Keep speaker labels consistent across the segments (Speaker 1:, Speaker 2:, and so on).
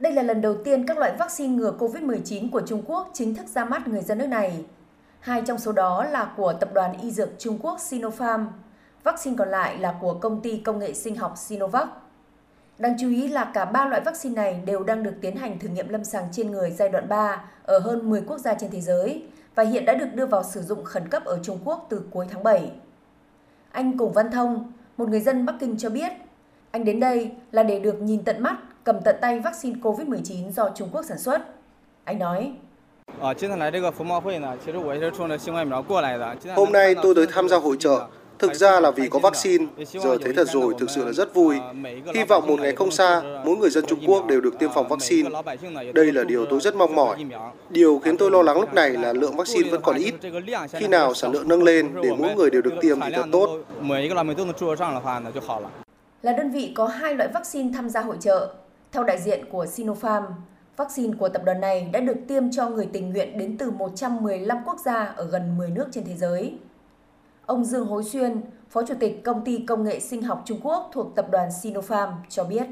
Speaker 1: Đây là lần đầu tiên các loại vaccine ngừa COVID-19 của Trung Quốc chính thức ra mắt người dân nước này. Hai trong số đó là của tập đoàn y dược Trung Quốc Sinopharm, vaccine còn lại là của công ty công nghệ sinh học Sinovac. Đáng chú ý là cả ba loại vaccine này đều đang được tiến hành thử nghiệm lâm sàng trên người giai đoạn 3 ở hơn 10 quốc gia trên thế giới và hiện đã được đưa vào sử dụng khẩn cấp ở Trung Quốc từ cuối tháng 7. Anh Cổ Văn Thông, một người dân Bắc Kinh cho biết, anh đến đây là để được nhìn tận mắt, cầm tận tay vaccine COVID-19 do Trung Quốc sản xuất. Anh nói,
Speaker 2: Hôm nay tôi tới tham gia hội trợ, thực ra là vì có vaccine, giờ thấy thật rồi, thực sự là rất vui. Hy vọng một ngày không xa, mỗi người dân Trung Quốc đều được tiêm phòng vaccine. Đây là điều tôi rất mong mỏi. Điều khiến tôi lo lắng lúc này là lượng vaccine vẫn còn ít. Khi nào sản lượng nâng lên để mỗi người đều được tiêm thì thật tốt.
Speaker 1: Là đơn vị có hai loại vaccine tham gia hội trợ. Theo đại diện của Sinopharm, vaccine của tập đoàn này đã được tiêm cho người tình nguyện đến từ 115 quốc gia ở gần 10 nước trên thế giới. Ông Dương Hối Xuyên, Phó Chủ tịch Công ty Công nghệ Sinh học Trung Quốc thuộc tập đoàn Sinopharm cho biết.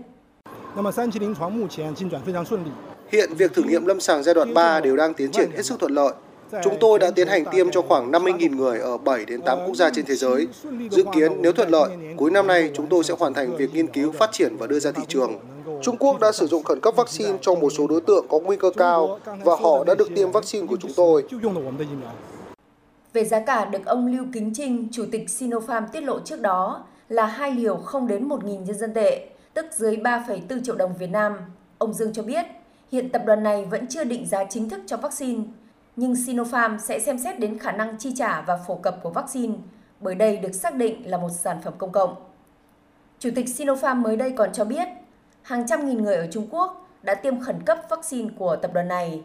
Speaker 2: Hiện việc thử nghiệm lâm sàng giai đoạn 3 đều đang tiến triển hết sức thuận lợi. Chúng tôi đã tiến hành tiêm cho khoảng 50.000 người ở 7 đến 8 quốc gia trên thế giới. Dự kiến nếu thuận lợi, cuối năm nay chúng tôi sẽ hoàn thành việc nghiên cứu, phát triển và đưa ra thị trường. Trung Quốc đã sử dụng khẩn cấp vaccine cho một số đối tượng có nguy cơ cao và họ đã được tiêm vaccine của chúng tôi.
Speaker 1: Về giá cả được ông Lưu Kính Trinh, Chủ tịch Sinopharm tiết lộ trước đó là hai liều không đến 1.000 nhân dân tệ, tức dưới 3,4 triệu đồng Việt Nam. Ông Dương cho biết, hiện tập đoàn này vẫn chưa định giá chính thức cho vaccine, nhưng Sinopharm sẽ xem xét đến khả năng chi trả và phổ cập của vaccine, bởi đây được xác định là một sản phẩm công cộng. Chủ tịch Sinopharm mới đây còn cho biết, hàng trăm nghìn người ở Trung Quốc đã tiêm khẩn cấp vaccine của tập đoàn này.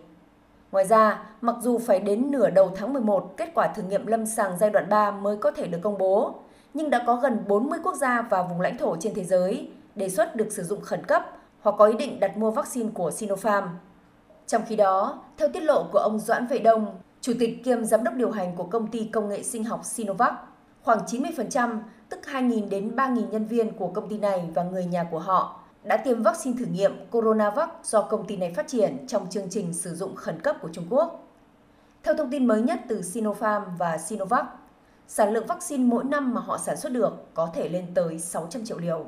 Speaker 1: Ngoài ra, mặc dù phải đến nửa đầu tháng 11 kết quả thử nghiệm lâm sàng giai đoạn 3 mới có thể được công bố, nhưng đã có gần 40 quốc gia và vùng lãnh thổ trên thế giới đề xuất được sử dụng khẩn cấp hoặc có ý định đặt mua vaccine của Sinopharm. Trong khi đó, theo tiết lộ của ông Doãn Vệ Đông, Chủ tịch kiêm Giám đốc điều hành của công ty công nghệ sinh học Sinovac, khoảng 90%, tức 2.000 đến 3.000 nhân viên của công ty này và người nhà của họ đã tiêm vaccine thử nghiệm Coronavac do công ty này phát triển trong chương trình sử dụng khẩn cấp của Trung Quốc. Theo thông tin mới nhất từ Sinopharm và Sinovac, sản lượng vaccine mỗi năm mà họ sản xuất được có thể lên tới 600 triệu liều.